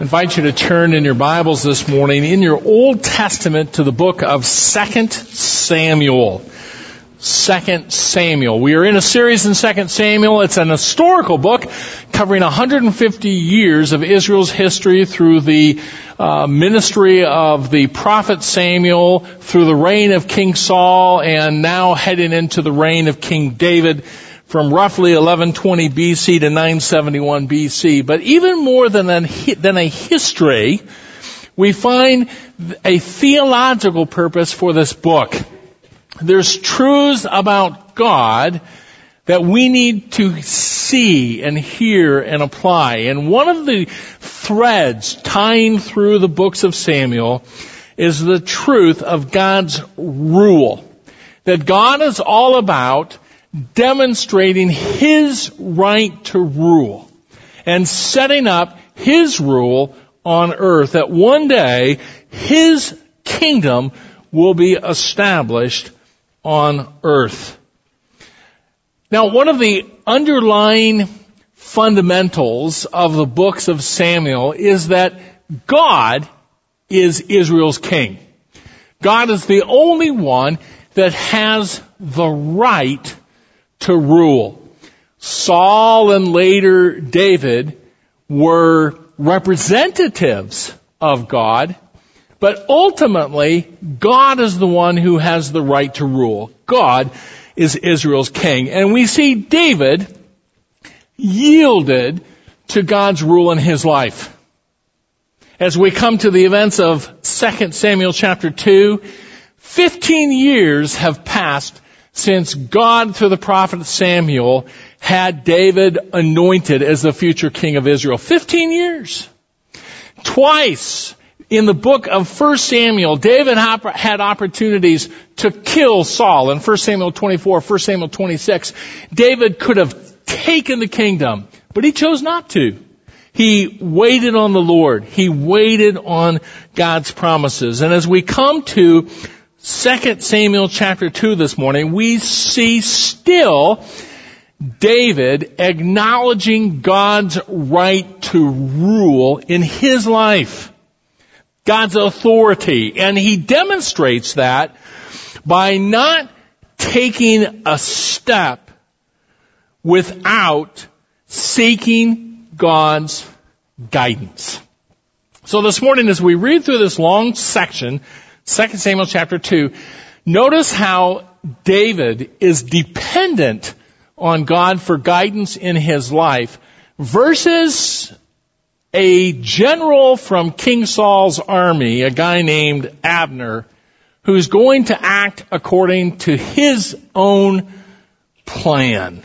I invite you to turn in your Bibles this morning in your Old Testament to the book of 2 Samuel. 2 Samuel. We are in a series in 2 Samuel. It's an historical book covering 150 years of Israel's history through the uh, ministry of the prophet Samuel, through the reign of King Saul, and now heading into the reign of King David from roughly 1120 BC to 971 BC. But even more than a, than a history, we find a theological purpose for this book. There's truths about God that we need to see and hear and apply. And one of the threads tying through the books of Samuel is the truth of God's rule. That God is all about demonstrating His right to rule and setting up His rule on earth that one day His kingdom will be established on earth. Now one of the underlying fundamentals of the books of Samuel is that God is Israel's king. God is the only one that has the right to rule. Saul and later David were representatives of God, but ultimately God is the one who has the right to rule. God is Israel's king. And we see David yielded to God's rule in his life. As we come to the events of 2 Samuel chapter 2, 15 years have passed since God, through the prophet Samuel, had David anointed as the future king of Israel. Fifteen years. Twice in the book of 1 Samuel, David had opportunities to kill Saul. In 1 Samuel 24, 1 Samuel 26, David could have taken the kingdom, but he chose not to. He waited on the Lord. He waited on God's promises. And as we come to 2 Samuel chapter 2 this morning, we see still David acknowledging God's right to rule in his life. God's authority. And he demonstrates that by not taking a step without seeking God's guidance. So this morning as we read through this long section, 2 Samuel chapter 2, notice how David is dependent on God for guidance in his life versus a general from King Saul's army, a guy named Abner, who's going to act according to his own plan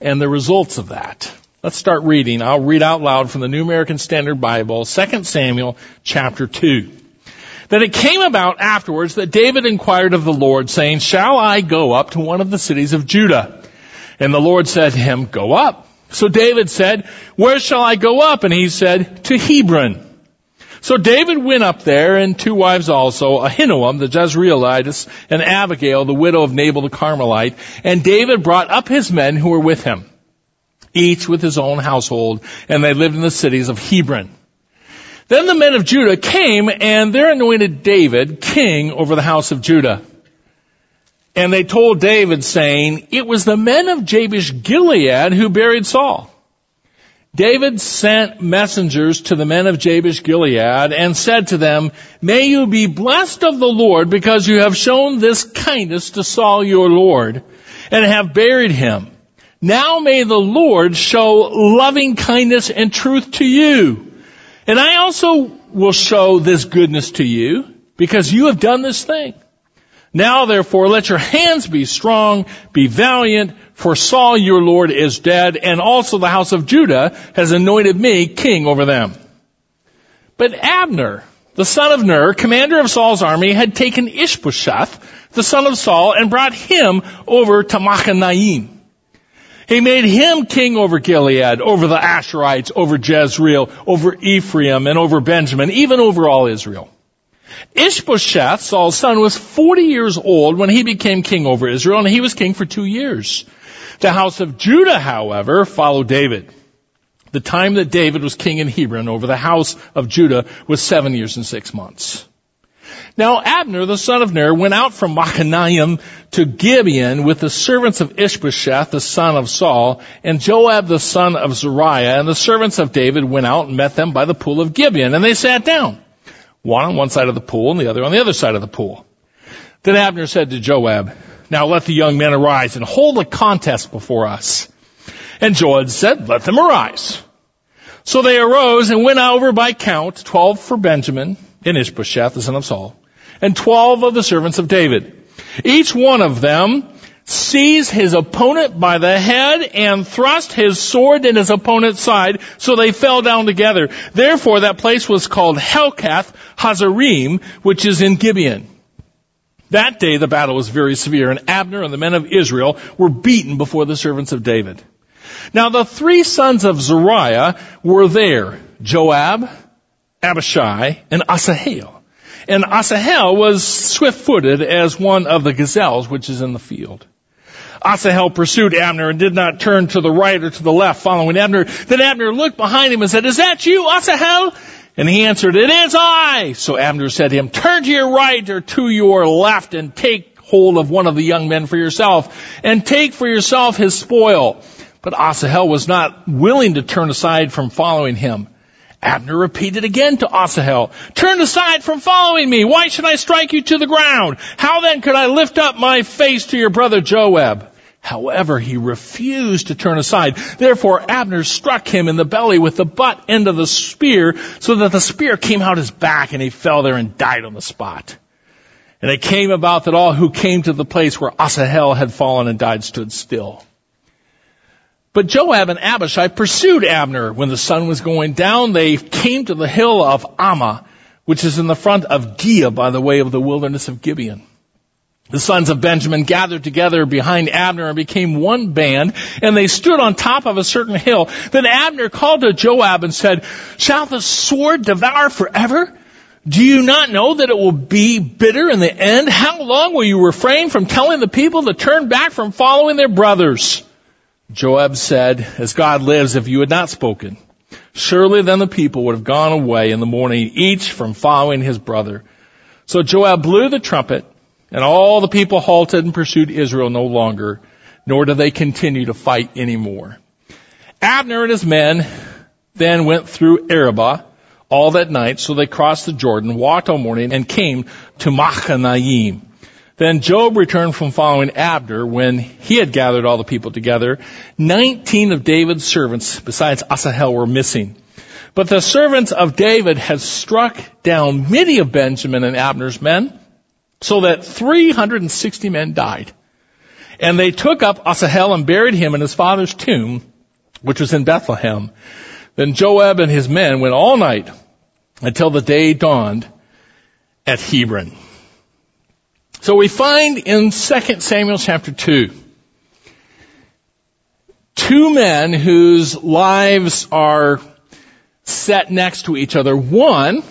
and the results of that. Let's start reading. I'll read out loud from the New American Standard Bible, 2 Samuel chapter 2. Then it came about afterwards that David inquired of the Lord, saying, Shall I go up to one of the cities of Judah? And the Lord said to him, Go up. So David said, Where shall I go up? And he said, To Hebron. So David went up there, and two wives also, Ahinoam the Jezreelitess, and Abigail, the widow of Nabal the Carmelite. And David brought up his men who were with him, each with his own household, and they lived in the cities of Hebron. Then the men of Judah came and they anointed David king over the house of Judah. And they told David saying, it was the men of Jabesh Gilead who buried Saul. David sent messengers to the men of Jabesh Gilead and said to them, May you be blessed of the Lord because you have shown this kindness to Saul your Lord and have buried him. Now may the Lord show loving kindness and truth to you and I also will show this goodness to you because you have done this thing. Now therefore let your hands be strong, be valiant, for Saul your Lord is dead, and also the house of Judah has anointed me king over them. But Abner, the son of Ner, commander of Saul's army, had taken Ishbosheth, the son of Saul, and brought him over to Mahanaim. He made him king over Gilead, over the Asherites, over Jezreel, over Ephraim, and over Benjamin, even over all Israel. Ishbosheth, Saul's son, was 40 years old when he became king over Israel, and he was king for two years. The house of Judah, however, followed David. The time that David was king in Hebron over the house of Judah was seven years and six months. Now Abner, the son of Ner, went out from Mahanaim to Gibeon with the servants of Ishbosheth, the son of Saul, and Joab, the son of Zeruiah, and the servants of David went out and met them by the pool of Gibeon, and they sat down, one on one side of the pool and the other on the other side of the pool. Then Abner said to Joab, Now let the young men arise and hold a contest before us. And Joab said, Let them arise. So they arose and went over by count, twelve for Benjamin and Ishbosheth, the son of Saul, and twelve of the servants of David. Each one of them seized his opponent by the head and thrust his sword in his opponent's side, so they fell down together. Therefore that place was called Helkath Hazarim, which is in Gibeon. That day the battle was very severe, and Abner and the men of Israel were beaten before the servants of David. Now the three sons of Zeruiah were there, Joab, Abishai, and Asahel. And Asahel was swift-footed as one of the gazelles which is in the field. Asahel pursued Abner and did not turn to the right or to the left following Abner. Then Abner looked behind him and said, Is that you, Asahel? And he answered, It is I. So Abner said to him, Turn to your right or to your left and take hold of one of the young men for yourself and take for yourself his spoil. But Asahel was not willing to turn aside from following him. Abner repeated again to Asahel, Turn aside from following me. Why should I strike you to the ground? How then could I lift up my face to your brother Joab? However, he refused to turn aside. Therefore, Abner struck him in the belly with the butt end of the spear, so that the spear came out his back, and he fell there and died on the spot. And it came about that all who came to the place where Asahel had fallen and died stood still. But Joab and Abishai pursued Abner. When the sun was going down, they came to the hill of Ammah, which is in the front of Giah by the way of the wilderness of Gibeon. The sons of Benjamin gathered together behind Abner and became one band, and they stood on top of a certain hill. Then Abner called to Joab and said, Shall the sword devour forever? Do you not know that it will be bitter in the end? How long will you refrain from telling the people to turn back from following their brothers? Joab said, As God lives, if you had not spoken, surely then the people would have gone away in the morning, each from following his brother. So Joab blew the trumpet, and all the people halted and pursued Israel no longer, nor did they continue to fight any anymore. Abner and his men then went through Arabah all that night, so they crossed the Jordan, walked all morning, and came to Mahanaim. Then Joab returned from following Abner when he had gathered all the people together. Nineteen of David's servants, besides Asahel, were missing. But the servants of David had struck down many of Benjamin and Abner's men, so that 360 men died. And they took up Asahel and buried him in his father's tomb, which was in Bethlehem. Then Joab and his men went all night until the day dawned at Hebron. So we find in 2 Samuel chapter 2, two men whose lives are set next to each other. One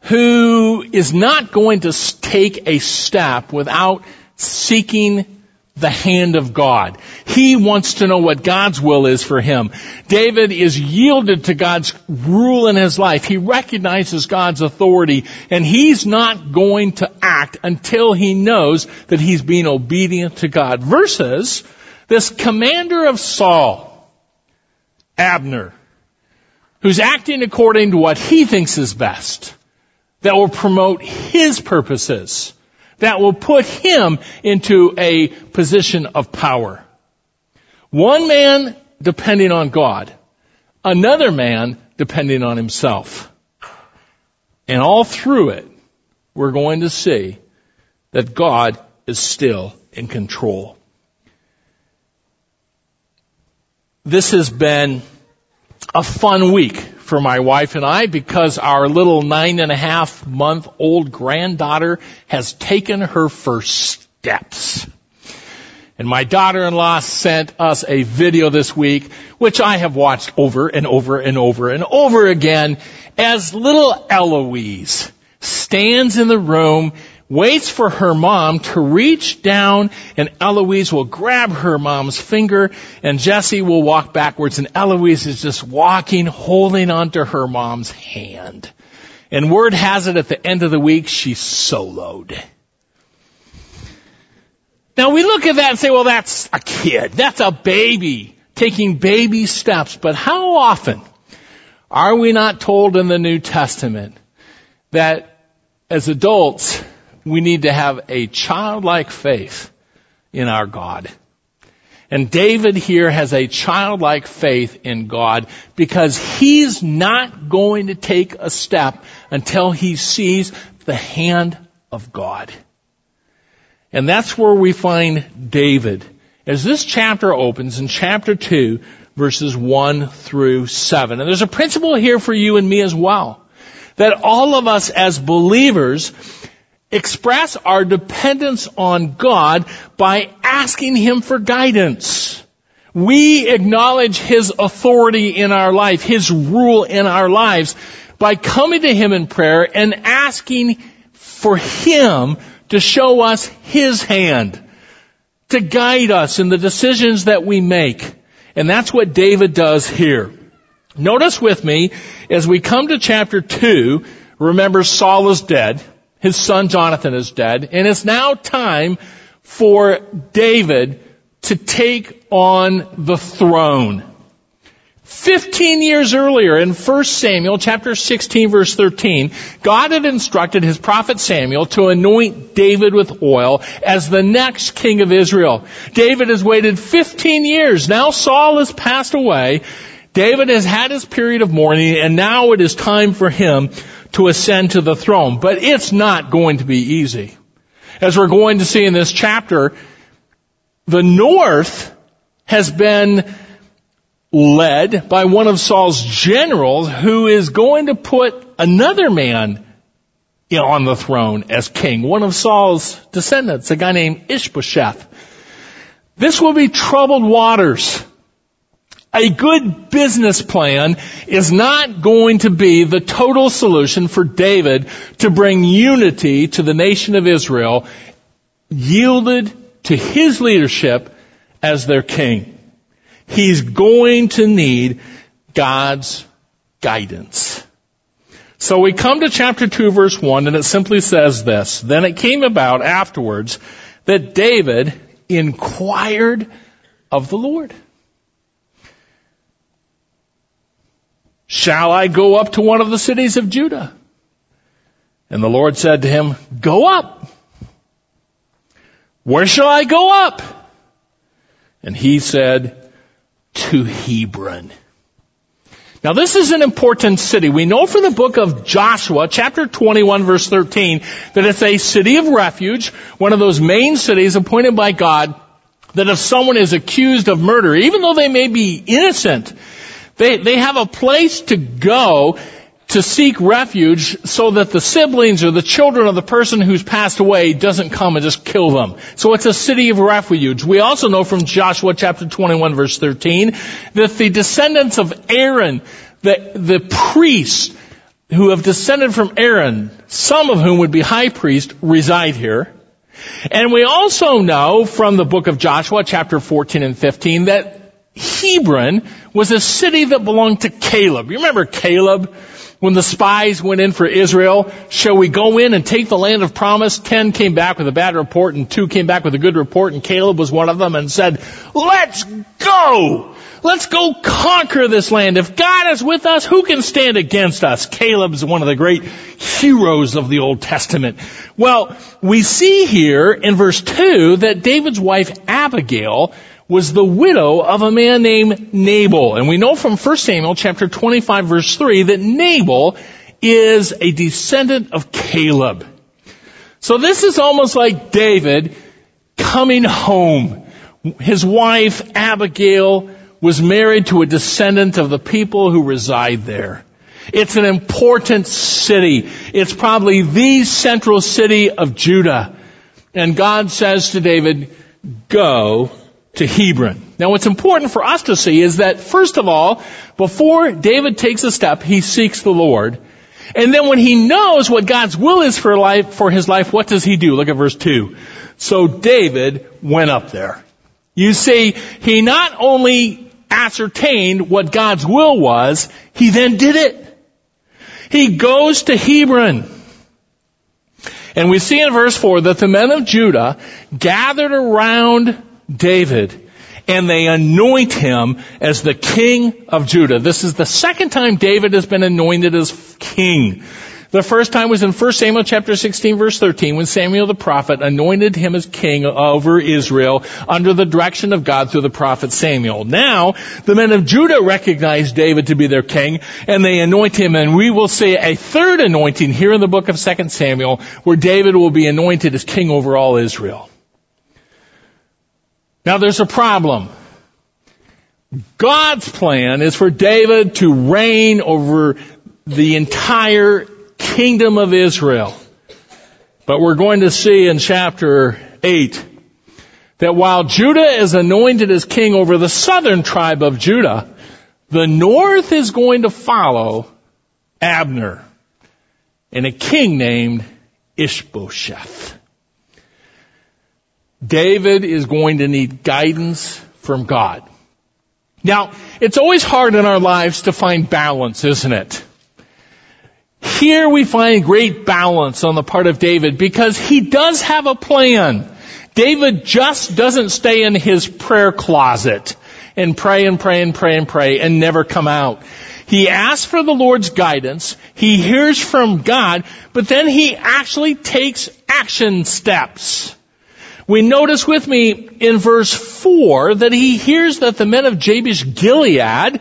who is not going to take a step without seeking the hand of God. He wants to know what God's will is for him. David is yielded to God's rule in his life. He recognizes God's authority and he's not going to act until he knows that he's being obedient to God. Versus this commander of Saul, Abner, who's acting according to what he thinks is best, that will promote his purposes that will put him into a position of power. One man depending on God, another man depending on himself. And all through it, we're going to see that God is still in control. This has been a fun week for my wife and I because our little nine and a half month old granddaughter has taken her first steps. And my daughter-in-law sent us a video this week, which I have watched over and over and over and over again as little Eloise stands in the room waits for her mom to reach down and Eloise will grab her mom's finger and Jesse will walk backwards and Eloise is just walking, holding onto her mom's hand. And word has it at the end of the week, she's soloed. Now we look at that and say, well, that's a kid. That's a baby taking baby steps. But how often are we not told in the New Testament that as adults, we need to have a childlike faith in our God? And David here has a childlike faith in God because he's not going to take a step until he sees the hand of God. And that's where we find David. As this chapter opens in chapter 2, verses 1 through 7. And there's a principle here for you and me as well. That all of us as believers express our dependence on God by asking Him for guidance. We acknowledge His authority in our life, His rule in our lives by coming to Him in prayer and asking for Him to show us His hand, to guide us in the decisions that we make. And that's what David does here. Notice with me, as we come to chapter 2, remember Saul is dead, his son Jonathan is dead, and it's now time for David to take on the throne. 15 years earlier in 1 Samuel chapter 16 verse 13, God had instructed his prophet Samuel to anoint David with oil as the next king of Israel. David has waited 15 years. Now Saul has passed away. David has had his period of mourning and now it is time for him to ascend to the throne. But it's not going to be easy. As we're going to see in this chapter, the north has been led by one of Saul's generals who is going to put another man on the throne as king, one of Saul's descendants, a guy named Ishbosheth. This will be troubled waters. A good business plan is not going to be the total solution for David to bring unity to the nation of Israel yielded to his leadership as their king. He's going to need God's guidance. So we come to chapter 2 verse 1 and it simply says this, Then it came about afterwards that David inquired of the Lord. Shall I go up to one of the cities of Judah? And the Lord said to him, Go up. Where shall I go up? And he said, to Hebron. Now this is an important city. We know from the book of Joshua, chapter 21 verse 13, that it's a city of refuge, one of those main cities appointed by God, that if someone is accused of murder, even though they may be innocent, they, they have a place to go to seek refuge so that the siblings or the children of the person who's passed away doesn't come and just kill them. So it's a city of refuge. We also know from Joshua chapter 21 verse 13 that the descendants of Aaron, the, the priests who have descended from Aaron, some of whom would be high priest, reside here. And we also know from the book of Joshua chapter 14 and 15 that Hebron was a city that belonged to Caleb. You remember Caleb? when the spies went in for Israel, shall we go in and take the land of promise? Ten came back with a bad report and two came back with a good report and Caleb was one of them and said, let's go! Let's go conquer this land. If God is with us, who can stand against us? Caleb's one of the great heroes of the Old Testament. Well, we see here in verse 2 that David's wife Abigail was the widow of a man named Nabal. And we know from 1 Samuel chapter 25 verse 3 that Nabal is a descendant of Caleb. So this is almost like David coming home. His wife Abigail was married to a descendant of the people who reside there. It's an important city. It's probably the central city of Judah. And God says to David, go to Hebron. Now what's important for us to see is that first of all, before David takes a step, he seeks the Lord. And then when he knows what God's will is for life, for his life, what does he do? Look at verse 2. So David went up there. You see, he not only ascertained what God's will was, he then did it. He goes to Hebron. And we see in verse 4 that the men of Judah gathered around David and they anoint him as the king of Judah. This is the second time David has been anointed as king. The first time was in 1 Samuel chapter 16 verse 13 when Samuel the prophet anointed him as king over Israel under the direction of God through the prophet Samuel. Now, the men of Judah recognize David to be their king and they anoint him and we will see a third anointing here in the book of 2 Samuel where David will be anointed as king over all Israel. Now there's a problem. God's plan is for David to reign over the entire kingdom of Israel. But we're going to see in chapter 8 that while Judah is anointed as king over the southern tribe of Judah, the north is going to follow Abner and a king named Ishbosheth. David is going to need guidance from God. Now, it's always hard in our lives to find balance, isn't it? Here we find great balance on the part of David because he does have a plan. David just doesn't stay in his prayer closet and pray and pray and pray and pray and never come out. He asks for the Lord's guidance. He hears from God, but then he actually takes action steps. We notice with me in verse 4 that he hears that the men of Jabesh Gilead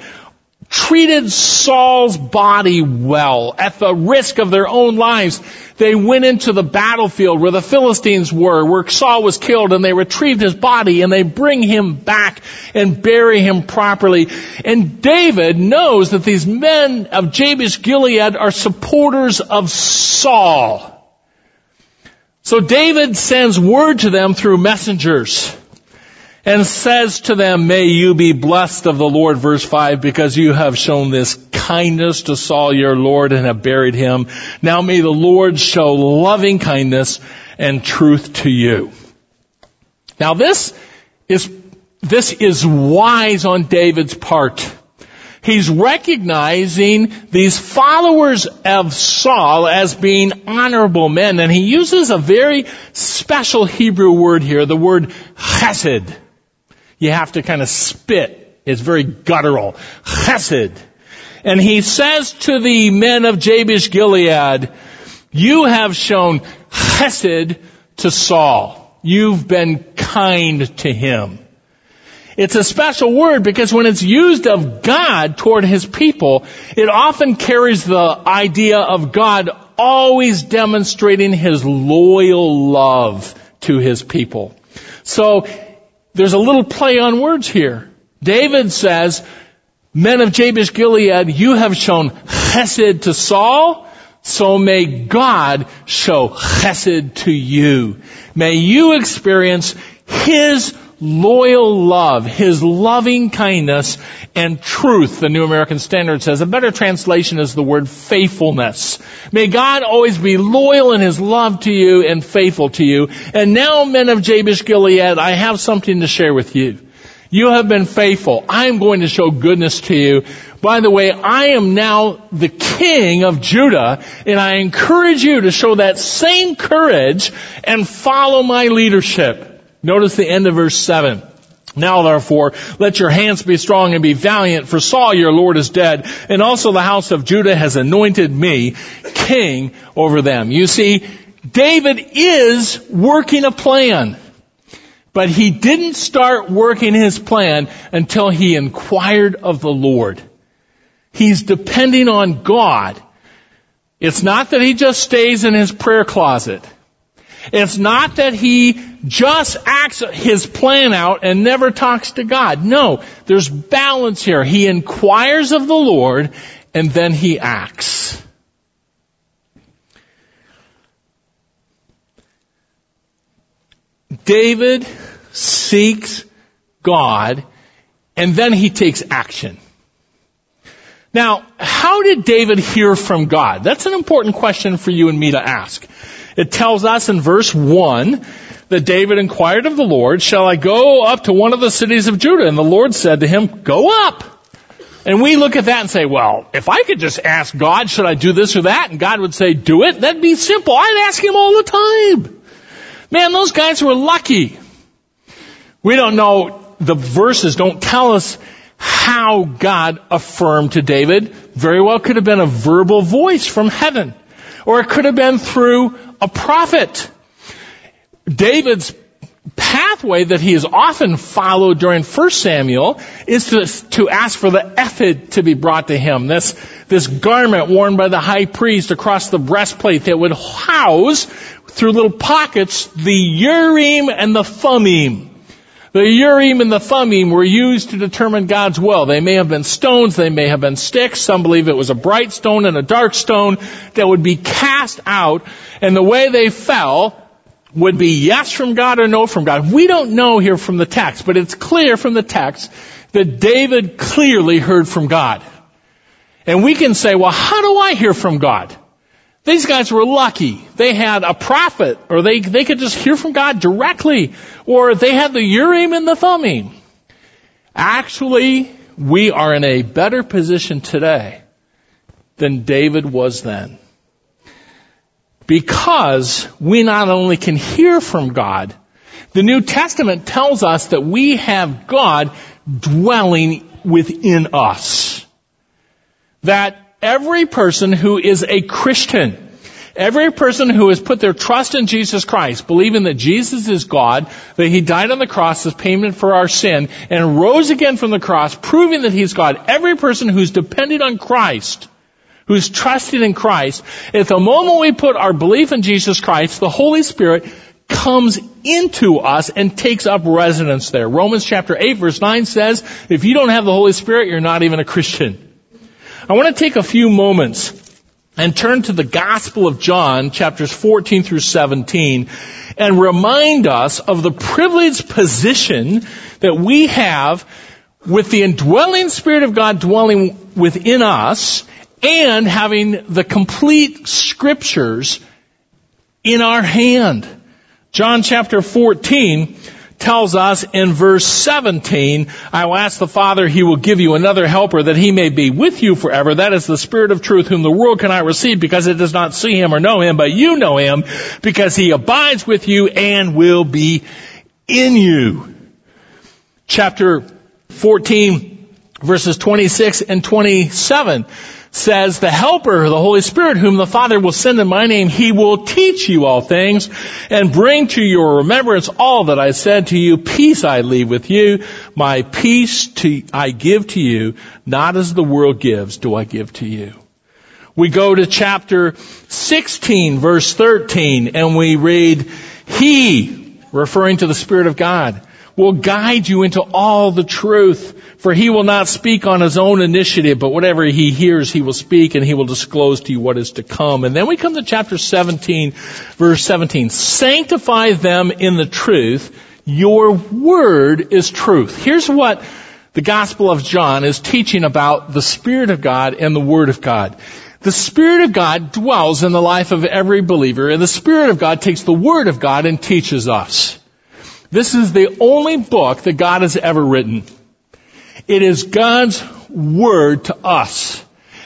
treated Saul's body well at the risk of their own lives. They went into the battlefield where the Philistines were, where Saul was killed, and they retrieved his body and they bring him back and bury him properly. And David knows that these men of Jabesh Gilead are supporters of Saul. So David sends word to them through messengers and says to them, may you be blessed of the Lord, verse 5, because you have shown this kindness to Saul your Lord and have buried him. Now may the Lord show loving kindness and truth to you. Now this is, this is wise on David's part. He's recognizing these followers of Saul as being honorable men, and he uses a very special Hebrew word here, the word chesed. You have to kind of spit. It's very guttural. Chesed. And he says to the men of Jabesh Gilead, you have shown chesed to Saul. You've been kind to him. It's a special word because when it's used of God toward His people, it often carries the idea of God always demonstrating His loyal love to His people. So, there's a little play on words here. David says, men of Jabesh Gilead, you have shown chesed to Saul, so may God show chesed to you. May you experience His loyal love, His loving kindness and truth, the New American Standard says. A better translation is the word faithfulness. May God always be loyal in His love to you and faithful to you. And now, men of Jabesh Gilead, I have something to share with you. You have been faithful. I am going to show goodness to you. By the way, I am now the king of Judah, and I encourage you to show that same courage and follow my leadership. Notice the end of verse 7. Now therefore, let your hands be strong and be valiant, for Saul your Lord is dead, and also the house of Judah has anointed me king over them. You see, David is working a plan. But he didn't start working his plan until he inquired of the Lord. He's depending on God. It's not that he just stays in his prayer closet. It's not that he just acts his plan out and never talks to God. No, there's balance here. He inquires of the Lord and then he acts. David seeks God and then he takes action. Now, how did David hear from God? That's an important question for you and me to ask. It tells us in verse 1 that David inquired of the Lord, shall I go up to one of the cities of Judah? And the Lord said to him, go up. And we look at that and say, well, if I could just ask God, should I do this or that? And God would say, do it. That'd be simple. I'd ask him all the time. Man, those guys were lucky. We don't know, the verses don't tell us how God affirmed to David. Very well could have been a verbal voice from heaven. Or it could have been through a prophet. David's pathway that he has often followed during 1 Samuel is to, to ask for the ephod to be brought to him. This, this garment worn by the high priest across the breastplate that would house through little pockets the Urim and the Thummim. The Urim and the Thummim were used to determine God's will. They may have been stones, they may have been sticks. Some believe it was a bright stone and a dark stone that would be cast out, and the way they fell would be yes from God or no from God. We don't know here from the text, but it's clear from the text that David clearly heard from God. And we can say, well, how do I hear from God? These guys were lucky. They had a prophet, or they, they could just hear from God directly, or they had the Urim and the Thummim. Actually, we are in a better position today than David was then. Because we not only can hear from God, the New Testament tells us that we have God dwelling within us. That every person who is a Christian, every person who has put their trust in Jesus Christ, believing that Jesus is God, that He died on the cross as payment for our sin, and rose again from the cross, proving that He's God, every person who's dependent on Christ, who's trusted in Christ, at the moment we put our belief in Jesus Christ, the Holy Spirit comes into us and takes up residence there. Romans chapter 8 verse 9 says, if you don't have the Holy Spirit, you're not even a Christian. I want to take a few moments and turn to the Gospel of John, chapters 14 through 17, and remind us of the privileged position that we have with the indwelling Spirit of God dwelling within us and having the complete scriptures in our hand. John chapter 14, tells us in verse 17, I will ask the Father, He will give you another helper that He may be with you forever. That is the Spirit of truth whom the world cannot receive because it does not see Him or know Him, but you know Him because He abides with you and will be in you. Chapter 14 verses 26 and 27 says, the helper, the Holy Spirit, whom the Father will send in my name, he will teach you all things and bring to your remembrance all that I said to you. Peace I leave with you. My peace to, I give to you. Not as the world gives do I give to you. We go to chapter 16 verse 13 and we read, He, referring to the Spirit of God, will guide you into all the truth. For he will not speak on his own initiative, but whatever he hears, he will speak and he will disclose to you what is to come. And then we come to chapter 17, verse 17. Sanctify them in the truth. Your word is truth. Here's what the Gospel of John is teaching about the Spirit of God and the Word of God. The Spirit of God dwells in the life of every believer, and the Spirit of God takes the Word of God and teaches us. This is the only book that God has ever written. It is God's Word to us.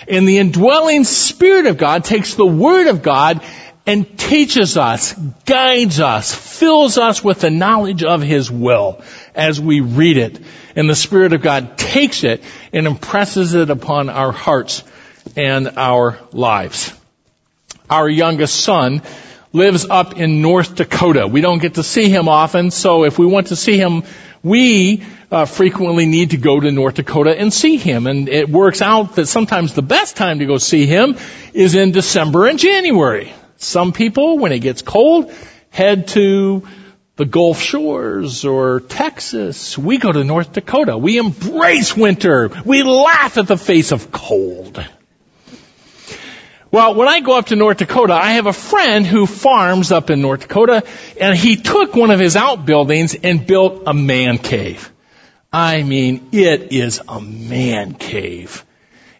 And the indwelling Spirit of God takes the Word of God and teaches us, guides us, fills us with the knowledge of His will as we read it. And the Spirit of God takes it and impresses it upon our hearts and our lives. Our youngest son lives up in North Dakota. We don't get to see him often, so if we want to see him, we uh, frequently need to go to North Dakota and see him. And it works out that sometimes the best time to go see him is in December and January. Some people, when it gets cold, head to the Gulf Shores or Texas. We go to North Dakota. We embrace winter. We laugh at the face of cold. Well, when I go up to North Dakota, I have a friend who farms up in North Dakota, and he took one of his outbuildings and built a man cave. I mean, it is a man cave.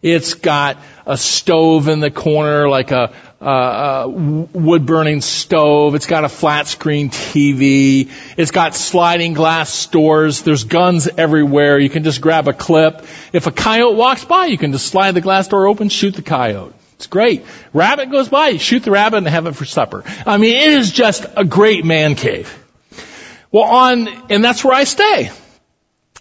It's got a stove in the corner, like a, a wood burning stove. It's got a flat screen TV. It's got sliding glass doors. There's guns everywhere. You can just grab a clip. If a coyote walks by, you can just slide the glass door open, shoot the coyote. It's great. Rabbit goes by, you shoot the rabbit and have it for supper. I mean, it is just a great man cave. Well, on, and that's where I stay.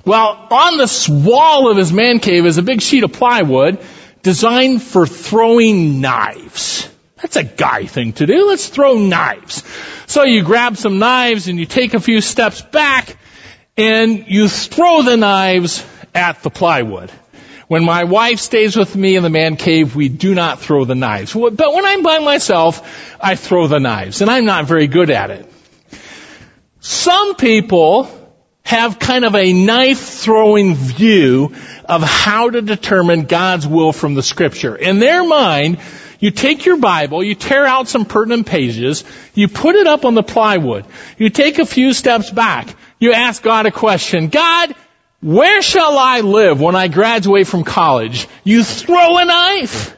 Well, on the wall of his man cave is a big sheet of plywood designed for throwing knives. That's a guy thing to do. Let's throw knives. So you grab some knives and you take a few steps back and you throw the knives at the plywood. When my wife stays with me in the man cave, we do not throw the knives. But when I'm by myself, I throw the knives and I'm not very good at it. Some people have kind of a knife throwing view of how to determine God's will from the scripture. In their mind, you take your Bible, you tear out some pertinent pages, you put it up on the plywood, you take a few steps back, you ask God a question, God, where shall I live when I graduate from college? You throw a knife.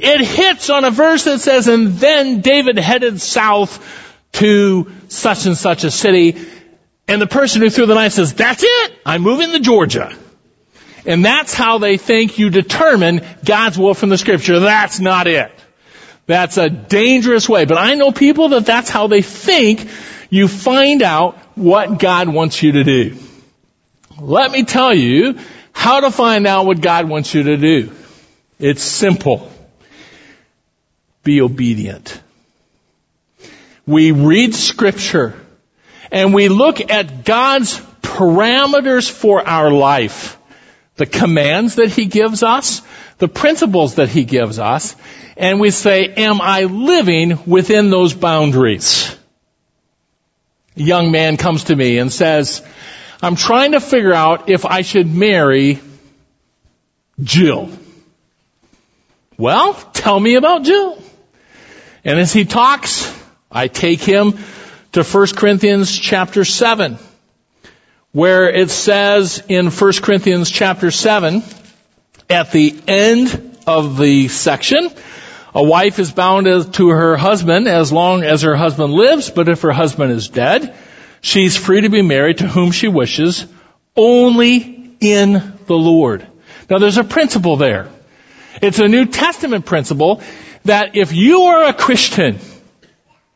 It hits on a verse that says, and then David headed south to such and such a city and the person who threw the knife says, that's it. I'm moving to Georgia. And that's how they think you determine God's will from the scripture. That's not it. That's a dangerous way. But I know people that that's how they think you find out what God wants you to do. Let me tell you how to find out what God wants you to do. It's simple. Be obedient. We read scripture and we look at God's parameters for our life, the commands that He gives us, the principles that He gives us, and we say, am I living within those boundaries? A young man comes to me and says, I'm trying to figure out if I should marry Jill. Well, tell me about Jill. And as he talks, I take him to 1 Corinthians chapter 7, where it says in 1 Corinthians chapter 7, at the end of the section, a wife is bound to her husband as long as her husband lives, but if her husband is dead, she's free to be married to whom she wishes, only in the Lord. Now there's a principle there. It's a New Testament principle that if you are a Christian,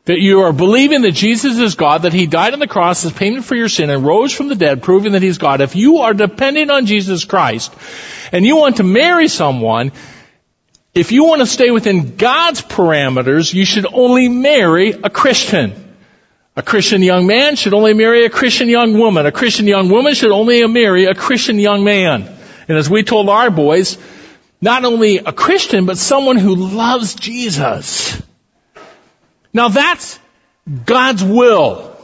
that you are believing that Jesus is God, that He died on the cross as payment for your sin and rose from the dead, proving that He's God. If you are depending on Jesus Christ and you want to marry someone, if you want to stay within God's parameters, you should only marry a Christian. A Christian young man should only marry a Christian young woman. A Christian young woman should only marry a Christian young man. And as we told our boys, not only a Christian, but someone who loves Jesus. Now that's God's will.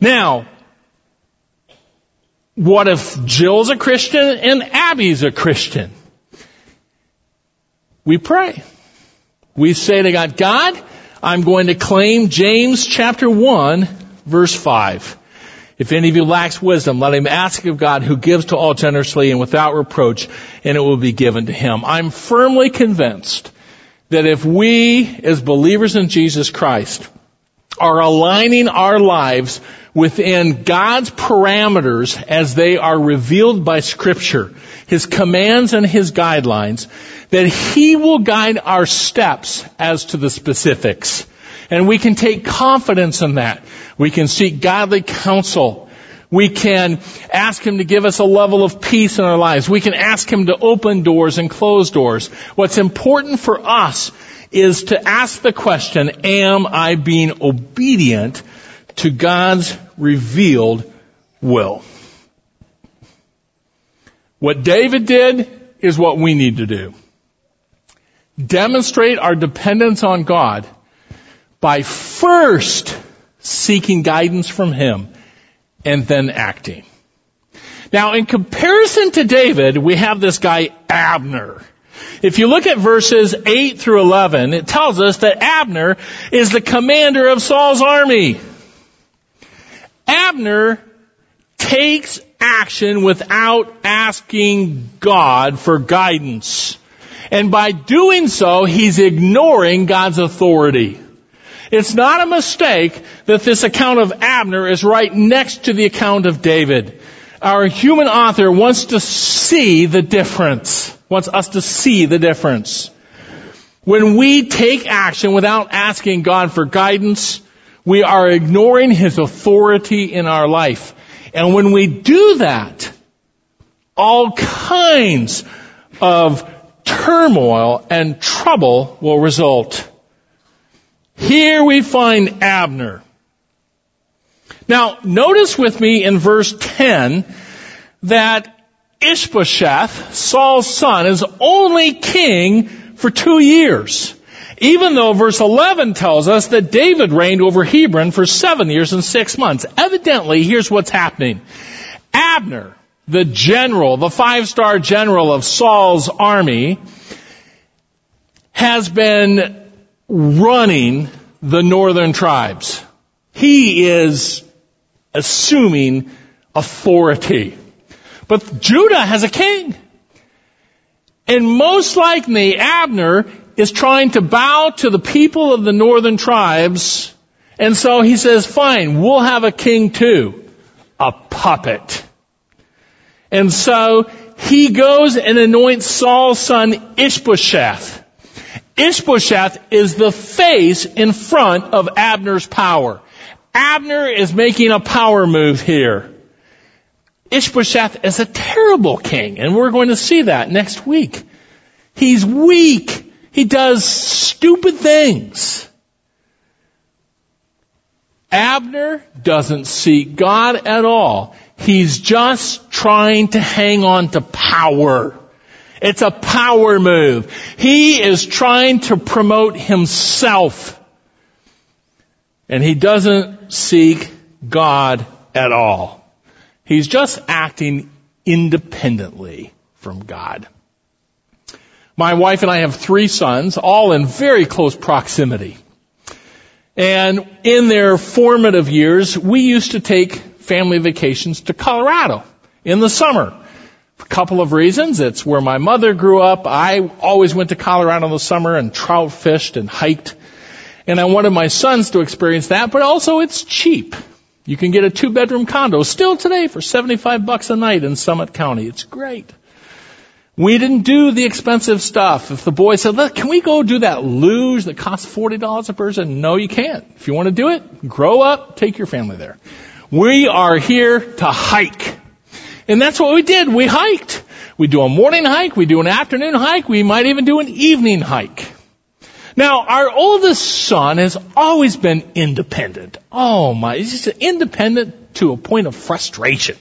Now, what if Jill's a Christian and Abby's a Christian? We pray. We say to God, God, I'm going to claim James chapter 1 verse 5. If any of you lacks wisdom, let him ask of God who gives to all generously and without reproach, and it will be given to him. I'm firmly convinced that if we, as believers in Jesus Christ, are aligning our lives within God's parameters as they are revealed by scripture, His commands and His guidelines, that He will guide our steps as to the specifics. And we can take confidence in that. We can seek godly counsel we can ask Him to give us a level of peace in our lives. We can ask Him to open doors and close doors. What's important for us is to ask the question, am I being obedient to God's revealed will? What David did is what we need to do. Demonstrate our dependence on God by first seeking guidance from Him and then acting. Now, in comparison to David, we have this guy Abner. If you look at verses 8 through 11, it tells us that Abner is the commander of Saul's army. Abner takes action without asking God for guidance. And by doing so, he's ignoring God's authority. It's not a mistake that this account of Abner is right next to the account of David. Our human author wants to see the difference, wants us to see the difference. When we take action without asking God for guidance, we are ignoring His authority in our life. And when we do that, all kinds of turmoil and trouble will result. Here we find Abner. Now, notice with me in verse 10 that Ishbosheth, Saul's son, is only king for two years. Even though verse 11 tells us that David reigned over Hebron for seven years and six months. Evidently, here's what's happening. Abner, the general, the five-star general of Saul's army, has been running the northern tribes. He is assuming authority. But Judah has a king. And most likely Abner is trying to bow to the people of the northern tribes. And so he says, fine, we'll have a king too. A puppet. And so he goes and anoints Saul's son Ishbosheth. Ishbosheth is the face in front of Abner's power. Abner is making a power move here. Ishbosheth is a terrible king, and we're going to see that next week. He's weak. He does stupid things. Abner doesn't seek God at all. He's just trying to hang on to power. It's a power move. He is trying to promote himself. And he doesn't seek God at all. He's just acting independently from God. My wife and I have three sons, all in very close proximity. And in their formative years, we used to take family vacations to Colorado in the summer couple of reasons. It's where my mother grew up. I always went to Colorado in the summer and trout fished and hiked. And I wanted my sons to experience that, but also it's cheap. You can get a two bedroom condo still today for 75 bucks a night in Summit County. It's great. We didn't do the expensive stuff. If the boy said, look, can we go do that luge that costs $40 a person? No, you can't. If you want to do it, grow up, take your family there. We are here to hike. And that's what we did. We hiked. We do a morning hike, we do an afternoon hike, we might even do an evening hike. Now, our oldest son has always been independent. Oh my, he's just independent to a point of frustration.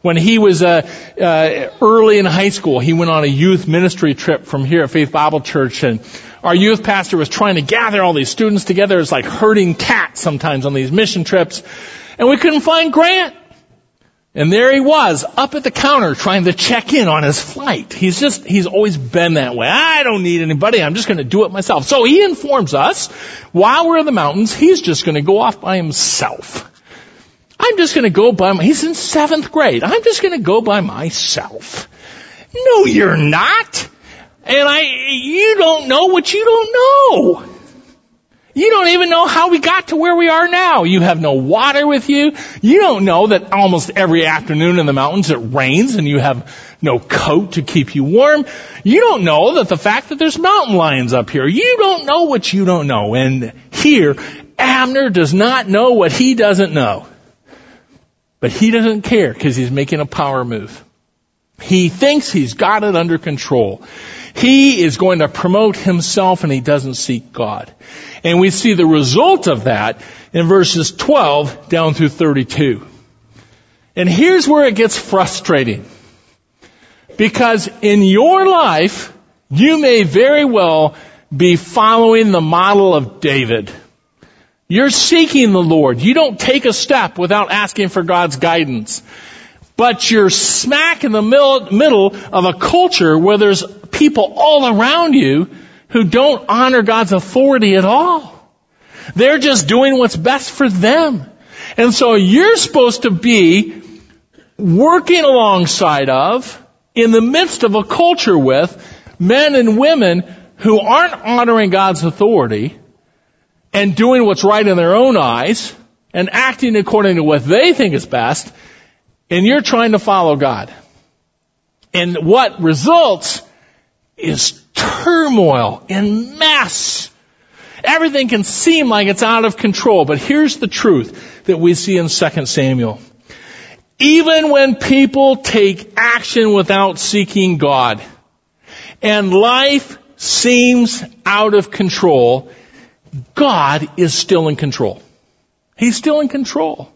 When he was uh, uh, early in high school, he went on a youth ministry trip from here at Faith Bible Church, and our youth pastor was trying to gather all these students together. It's like herding cats sometimes on these mission trips, and we couldn't find Grant. And there he was, up at the counter trying to check in on his flight. He's just, he's always been that way. I don't need anybody, I'm just gonna do it myself. So he informs us, while we're in the mountains, he's just gonna go off by himself. I'm just gonna go by, my, he's in seventh grade. I'm just gonna go by myself. No, you're not. And I, you don't know what you don't know. You don't even know how we got to where we are now. You have no water with you. You don't know that almost every afternoon in the mountains it rains and you have no coat to keep you warm. You don't know that the fact that there's mountain lions up here. You don't know what you don't know. And here, Abner does not know what he doesn't know. But he doesn't care because he's making a power move. He thinks he's got it under control. He is going to promote himself and he doesn't seek God. And we see the result of that in verses 12 down through 32. And here's where it gets frustrating. Because in your life, you may very well be following the model of David. You're seeking the Lord. You don't take a step without asking for God's guidance. But you're smack in the middle of a culture where there's people all around you who don't honor God's authority at all. They're just doing what's best for them. And so you're supposed to be working alongside of, in the midst of a culture with men and women who aren't honoring God's authority and doing what's right in their own eyes and acting according to what they think is best, and you're trying to follow God. And what results is turmoil and mess. Everything can seem like it's out of control, but here's the truth that we see in 2 Samuel. Even when people take action without seeking God, and life seems out of control, God is still in control. He's still in control.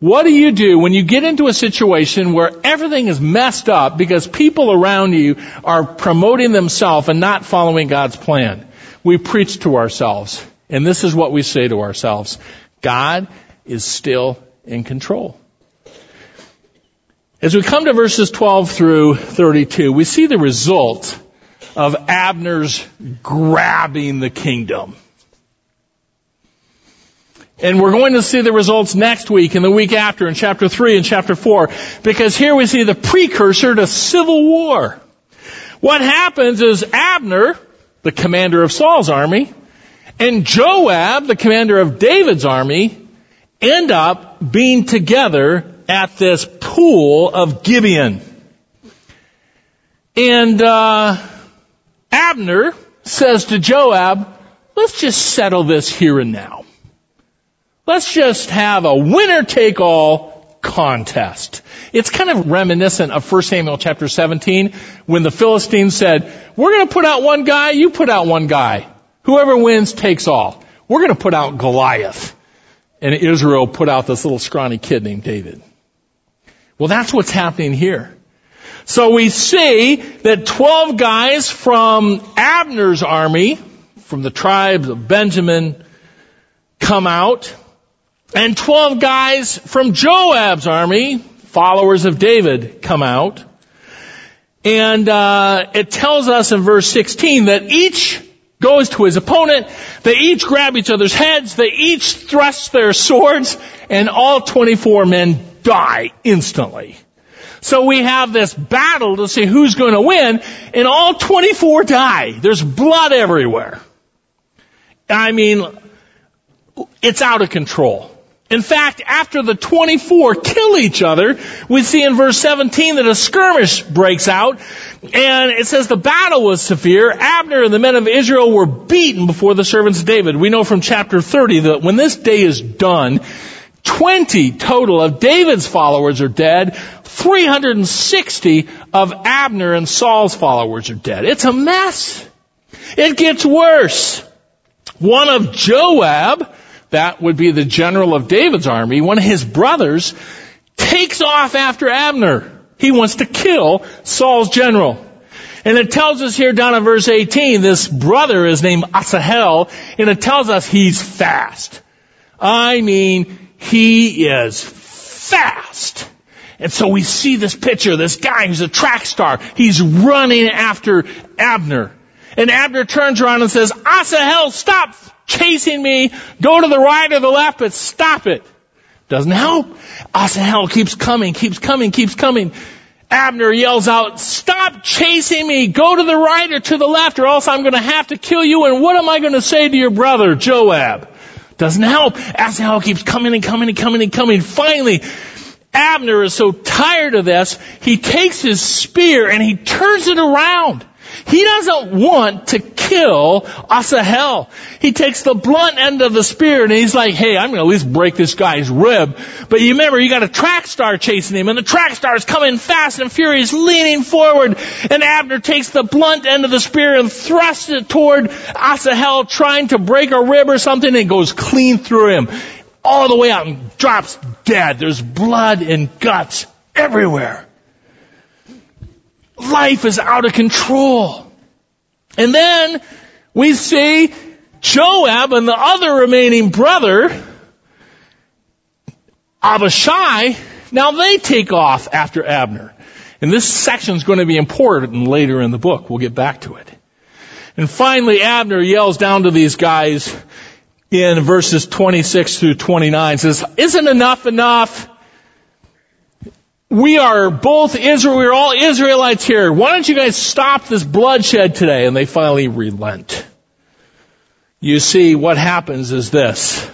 What do you do when you get into a situation where everything is messed up because people around you are promoting themselves and not following God's plan? We preach to ourselves. And this is what we say to ourselves. God is still in control. As we come to verses 12 through 32, we see the result of Abner's grabbing the kingdom. And we're going to see the results next week and the week after in chapter 3 and chapter 4 because here we see the precursor to civil war. What happens is Abner, the commander of Saul's army, and Joab, the commander of David's army, end up being together at this pool of Gibeon. And uh, Abner says to Joab, let's just settle this here and now. Let's just have a winner take all contest. It's kind of reminiscent of 1 Samuel chapter 17 when the Philistines said, we're going to put out one guy, you put out one guy. Whoever wins takes all. We're going to put out Goliath. And Israel put out this little scrawny kid named David. Well, that's what's happening here. So we see that 12 guys from Abner's army, from the tribes of Benjamin, come out. And 12 guys from Joab's army, followers of David, come out. And uh, it tells us in verse 16 that each goes to his opponent. They each grab each other's heads. They each thrust their swords, and all 24 men die instantly. So we have this battle to see who's going to win, and all 24 die. There's blood everywhere. I mean, it's out of control. In fact, after the 24 kill each other, we see in verse 17 that a skirmish breaks out, and it says the battle was severe. Abner and the men of Israel were beaten before the servants of David. We know from chapter 30 that when this day is done, 20 total of David's followers are dead. 360 of Abner and Saul's followers are dead. It's a mess. It gets worse. One of Joab, that would be the general of David's army, one of his brothers, takes off after Abner. He wants to kill Saul's general. And it tells us here down in verse 18, this brother is named Asahel, and it tells us he's fast. I mean, he is fast. And so we see this picture, this guy who's a track star. He's running after Abner. And Abner turns around and says, Asahel, stop chasing me. Go to the right or the left, but stop it. Doesn't help. Asahel keeps coming, keeps coming, keeps coming. Abner yells out, stop chasing me. Go to the right or to the left or else I'm going to have to kill you. And what am I going to say to your brother, Joab? Doesn't help. Asahel keeps coming and coming and coming and coming. Finally, Abner is so tired of this, he takes his spear and he turns it around. He doesn't want to kill Asahel. He takes the blunt end of the spear and he's like, hey, I'm going to at least break this guy's rib. But you remember, you got a track star chasing him and the track star is coming fast and furious, leaning forward. And Abner takes the blunt end of the spear and thrusts it toward Asahel, trying to break a rib or something and goes clean through him. All the way out and drops dead. There's blood and guts everywhere life is out of control. And then we see Joab and the other remaining brother, Abishai, now they take off after Abner. And this section is going to be important later in the book. We'll get back to it. And finally, Abner yells down to these guys in verses 26 through 29, says, isn't enough enough? We are both Israel, we're all Israelites here. Why don't you guys stop this bloodshed today? And they finally relent. You see, what happens is this.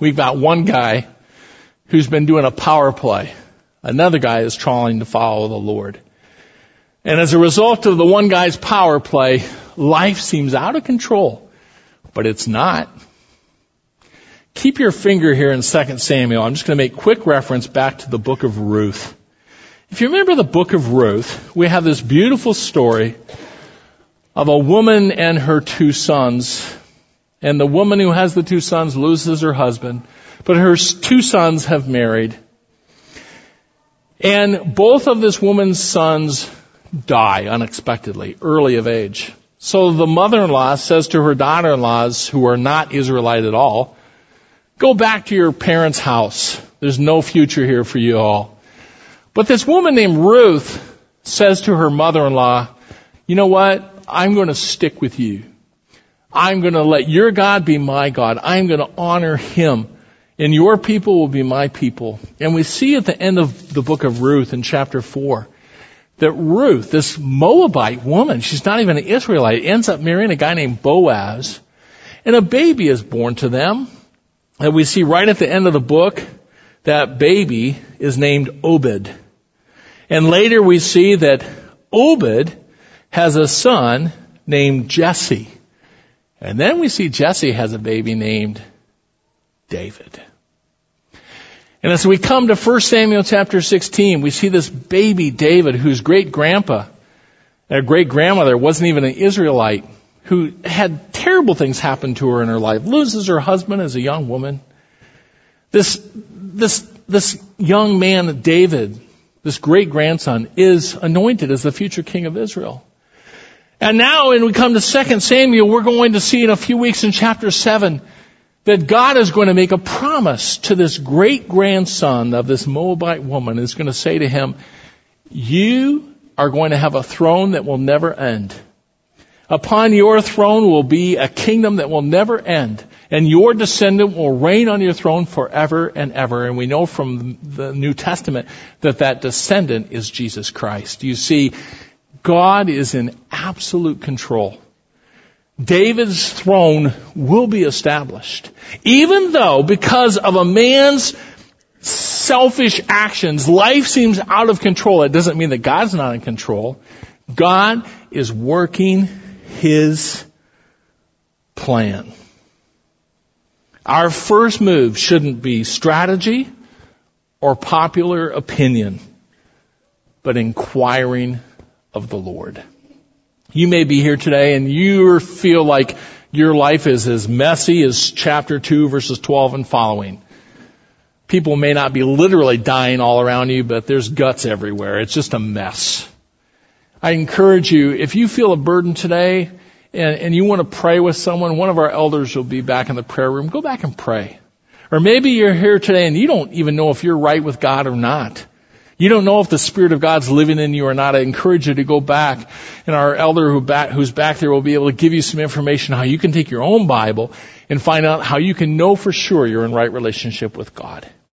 We've got one guy who's been doing a power play. Another guy is trying to follow the Lord. And as a result of the one guy's power play, life seems out of control. But it's not. Keep your finger here in 2 Samuel. I'm just going to make quick reference back to the book of Ruth. If you remember the book of Ruth, we have this beautiful story of a woman and her two sons. And the woman who has the two sons loses her husband, but her two sons have married. And both of this woman's sons die unexpectedly, early of age. So the mother-in-law says to her daughter-in-laws, who are not Israelite at all, Go back to your parents' house. There's no future here for you all. But this woman named Ruth says to her mother-in-law, you know what? I'm going to stick with you. I'm going to let your God be my God. I'm going to honor him. And your people will be my people. And we see at the end of the book of Ruth in chapter 4 that Ruth, this Moabite woman, she's not even an Israelite, ends up marrying a guy named Boaz. And a baby is born to them. And we see right at the end of the book, that baby is named Obed. And later we see that Obed has a son named Jesse. And then we see Jesse has a baby named David. And as we come to 1 Samuel chapter 16, we see this baby David whose great grandpa, their uh, great grandmother wasn't even an Israelite who had terrible things happen to her in her life, loses her husband as a young woman. This, this, this young man, David, this great grandson, is anointed as the future king of Israel. And now when we come to 2 Samuel, we're going to see in a few weeks in chapter 7 that God is going to make a promise to this great grandson of this Moabite woman. Is going to say to him, you are going to have a throne that will never end. Upon your throne will be a kingdom that will never end, and your descendant will reign on your throne forever and ever. And we know from the New Testament that that descendant is Jesus Christ. You see, God is in absolute control. David's throne will be established. Even though, because of a man's selfish actions, life seems out of control. It doesn't mean that God's not in control. God is working his plan. Our first move shouldn't be strategy or popular opinion, but inquiring of the Lord. You may be here today and you feel like your life is as messy as chapter 2 verses 12 and following. People may not be literally dying all around you, but there's guts everywhere. It's just a mess. I encourage you, if you feel a burden today and, and you want to pray with someone, one of our elders will be back in the prayer room. Go back and pray. Or maybe you're here today and you don't even know if you're right with God or not. You don't know if the Spirit of God's living in you or not. I encourage you to go back and our elder who back, who's back there will be able to give you some information how you can take your own Bible and find out how you can know for sure you're in right relationship with God.